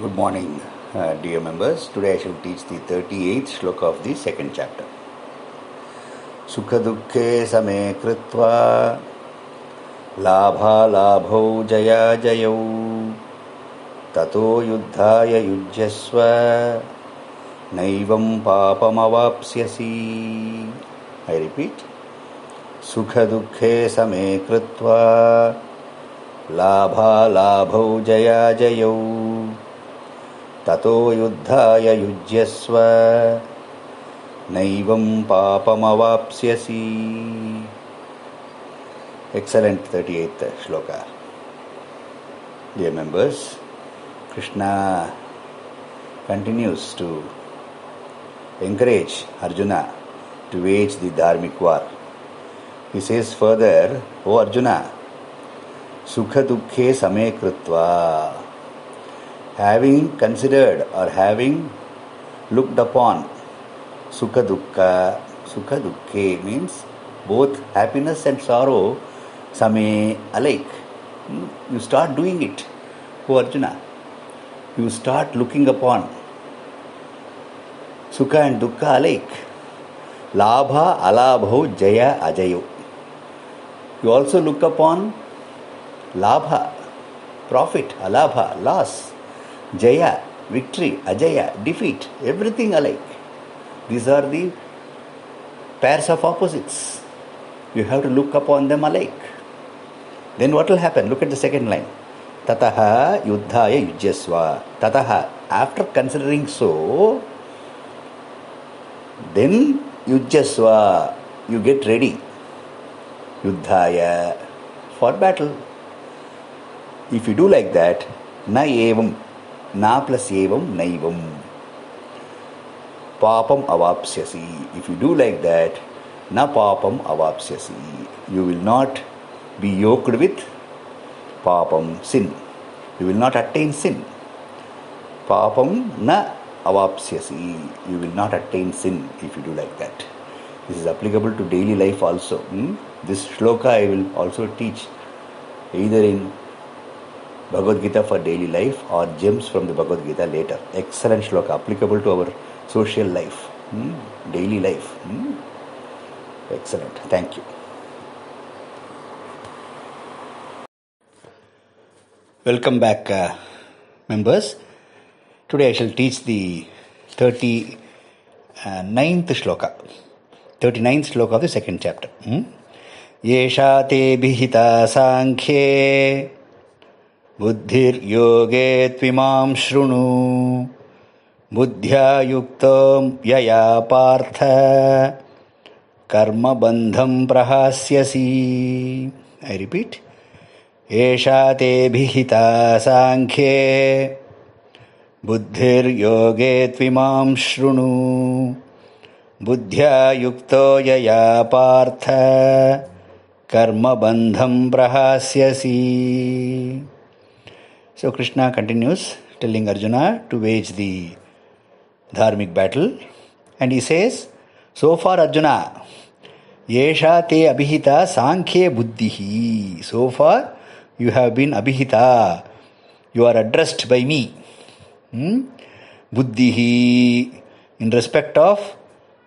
Good morning, uh, dear members. Today I shall teach the 38th shloka of the second chapter. सुखदुःखे समे कृत्वा लाभालाभौ जयाजयौ ततो युद्धाय युज्यस्व नैवं पापमवाप्स्यसि I repeat. सुखदुःखे समे कृत्वा लाभालाभौ जयाजयौ ततो युद्धाय युज्यस्व नैवं पापमवाप्स्यसि Excellent 38th shloka. Dear members, Krishna continues to encourage Arjuna to wage the dharmic war. He says further, O Arjuna, Sukha Dukhe Same Krutva. Having considered or having looked upon Sukha Dukkha, Sukha Dukkhe means both happiness and sorrow Same alike. Hmm? You start doing it, O Arjuna. You start looking upon Sukha and Dukkha alike. Labha, Alabho, Jaya, Ajayo. You also look upon Labha, profit, Alabha, loss, Jaya, victory, Ajaya, defeat, everything alike. These are the pairs of opposites. You have to look upon them alike. Then what will happen? Look at the second line. Tataha yuddhaya yujyasva. Tataha. After considering so, then yujyasva. You get ready. Yuddhaya. For battle. If you do like that, na evam. Na plus evam, naivam. Papam avapsyasi. If you do like that, na papam avapsyasi. You will not be yoked with papam, sin. You will not attain sin. Papam na avapsyasi. You will not attain sin if you do like that. This is applicable to daily life also. hmm? This shloka I will also teach either in Bhagavad Gita for daily life or gems from the Bhagavad Gita later. Excellent shloka applicable to our social life, hmm? daily life. hmm? Excellent. Thank you. Welcome back, uh, members. Today I shall teach the 39th shloka. 39th shloka of the second chapter. Hmm? येषा ते विहिता साङ्ख्ये बुद्धिर्योगे त्विमां शृणु। बुद्ध्या युक्तो यया पार्थ। कर्मबन्धं प्रहास्यसि। ऐ repeat एषा ते विहिता साङ्ख्ये बुद्धिर्योगे त्विमां शृणु। बुद्ध्या युक्तो यया पार्थ। कर्मबन्धं प्रहास्यसि So Krishna continues telling Arjuna to wage the dharmic battle and he says, So far Arjuna, Yesha te abhita sankhye buddhihi. So far you have been abhita. You are addressed by me. Hmm? Buddhihi in respect of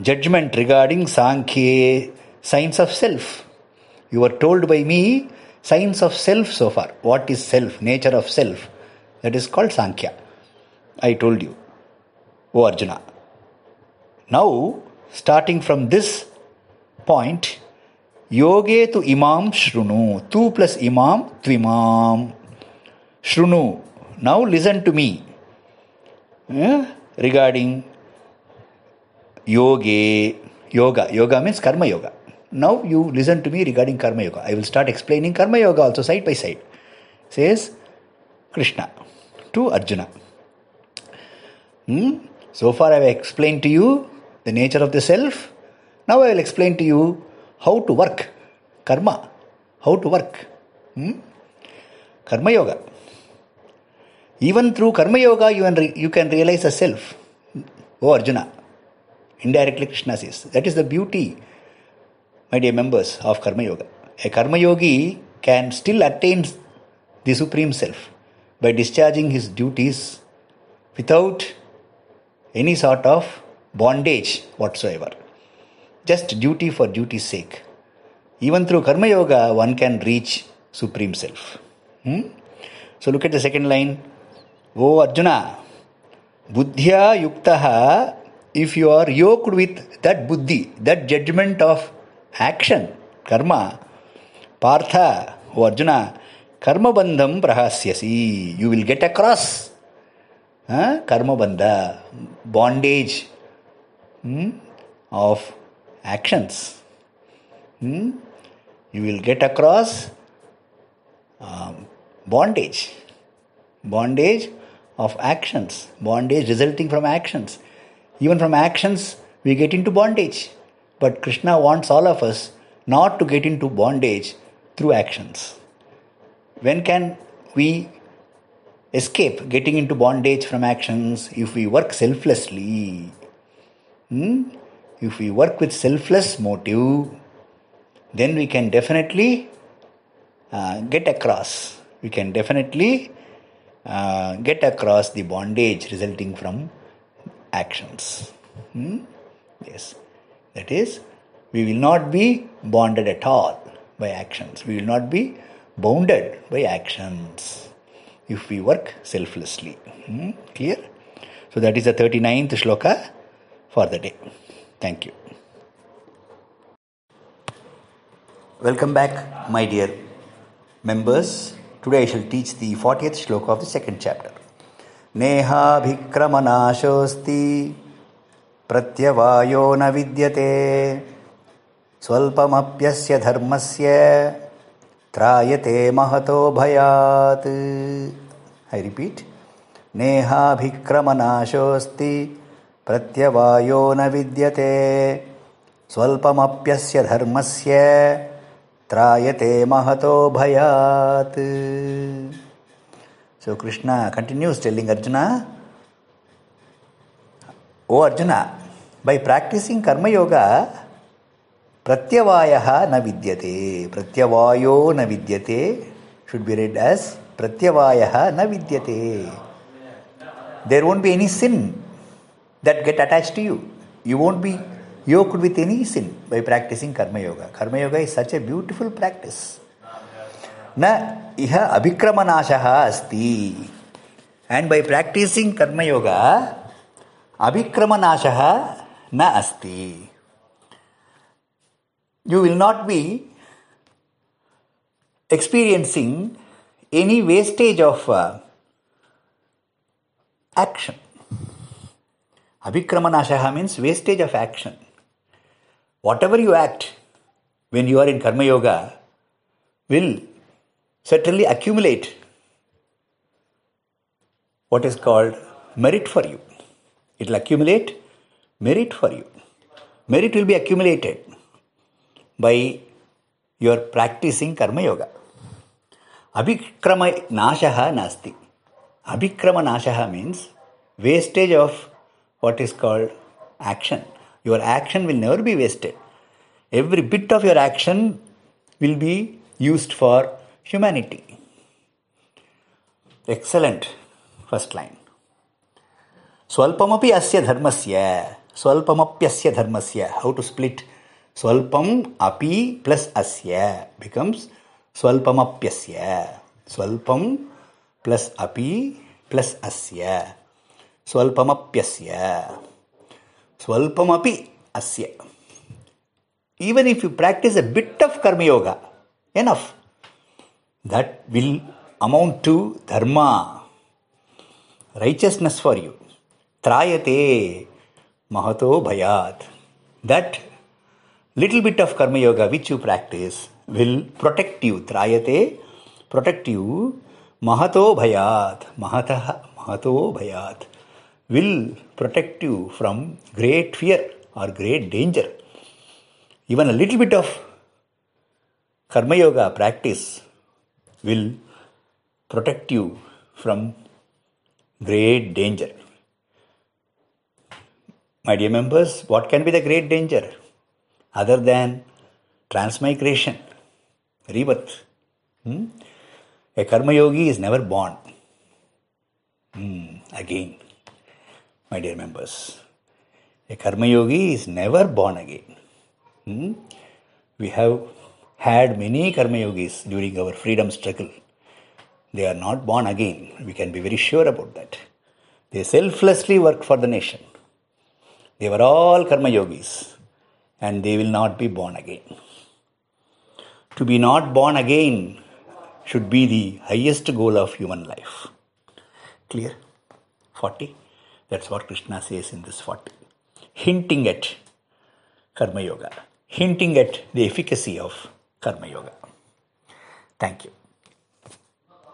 judgment regarding sankhye, signs of self. You are told by me signs of self so far. What is self? Nature of self. That is called Sankhya. I told you. O. Now, starting from this point, yoge tu imam shrunu. Tu plus imam, tvimam. Shrunu. Now listen to me. Eh? Regarding. Yoga. Yoga means karma yoga. Now you listen to me regarding karma yoga. I will start explaining karma yoga also side by side. Says Krishna to Arjuna. Hmm? So far I have explained to you the nature of the self. Now I will explain to you how to work. Karma. How to work. Hmm? Karma yoga. Even through karma yoga you can, re- you can realize the self. Oh Arjuna. Indirectly Krishna says. That is the beauty my dear members of Karma Yoga. A Karma Yogi can still attain the Supreme Self by discharging his duties without any sort of bondage whatsoever. Just duty for duty's sake. Even through Karma Yoga, one can reach Supreme Self. Hmm? So look at the second line. Oh Arjuna, Buddhya Yuktaha, if you are yoked with that buddhi, that judgment of action, karma, Partha, oh Arjuna, karma bandham prahasyasi. You will get across huh? karma bandha, bondage hmm? of actions. Hmm? You will get across um, bondage. Bondage of actions. Bondage resulting from actions. Even from But Krishna wants all of us not to get into bondage through actions. When can we escape getting into bondage from actions if we work selflessly? Hmm? If we work with selfless motive, then we can definitely uh, get across. We can definitely uh, get across the bondage resulting from actions. Hmm? Yes, that is, we will not be bonded at all by actions. We will not be bounded by actions if we work selflessly. Hmm? Clear? So that is the 39th shloka for the day. Thank you. Welcome back, my dear members. Today I shall teach the 40th shloka of the second chapter. नेहाभिक्रमनाशोऽस्ति प्रत्यवायो न विद्यते। स्वल्पमप्यस्य धर्मस्य त्रायते महतो भयात्। ऐ repeat नेहाभिक्रमनाशोऽस्ति प्रत्यवायो न विद्यते। स्वल्पमप्यस्य धर्मस्य त्रायते महतो भयात्। Krishna continues telling Arjuna, O Arjuna, by practising karmayoga प्रत्यवायः न विद्यते प्रत्यवायो न विद्यते शुड् बि रेड् एस् प्रत्यवायः न विद्यते there won't be any sin that get attach to you you won't be yoked with any sin by practicing karma yoga. Karma yoga is such a beautiful practice. Na iha abhikramanashaha asti. And by practicing karma yoga, abhikramanashaha न अस्ति you will not be experiencing any wastage of uh, action. Abhikramanashaha means wastage of action. Whatever you act when you are in Karma Yoga will certainly accumulate what is called merit for you. It will accumulate merit for you. Merit will be accumulated by your practicing karma yoga. Abhikrama nashaha nasti. Abhikrama nashaha means wastage of what is called action. Your action will never be wasted. Every bit of your action will be used for humanity. Excellent first line. Swalpamapi asya dharmasya. Swalpamapyasya dharmasya. How to split? Swalpam api plus asya becomes swalpamapyasya. Swalpam plus api plus asya. Swalpamapyasya. Swalpamapi asya. Even if you practice a bit of karma yoga, enough that will amount to dharma, righteousness for you. Trayate mahato bhayat. That little bit of karma yoga which you practice will protect you. Trayate, protect you. Mahato bhayat. Mahatah, mahato bhayat. Will protect you from great fear or great danger. Even a little bit of karma yoga practice will protect you from great danger. My dear members, what can be the great danger other than transmigration, rebirth? Hmm? A karma yogi is never born hmm, again. my dear members. A Karma Yogi is never born again. Hmm? We have had many Karma Yogis during our freedom struggle. They are not born again. We can be very sure about that. They selflessly worked for the nation. They were all Karma Yogis and they will not be born again. To be not born again should be the highest goal of human life. Clear? 40. That's what Krishna says in this 40. Hinting at Karma Yoga, hinting at the efficacy of Karma Yoga. Thank you.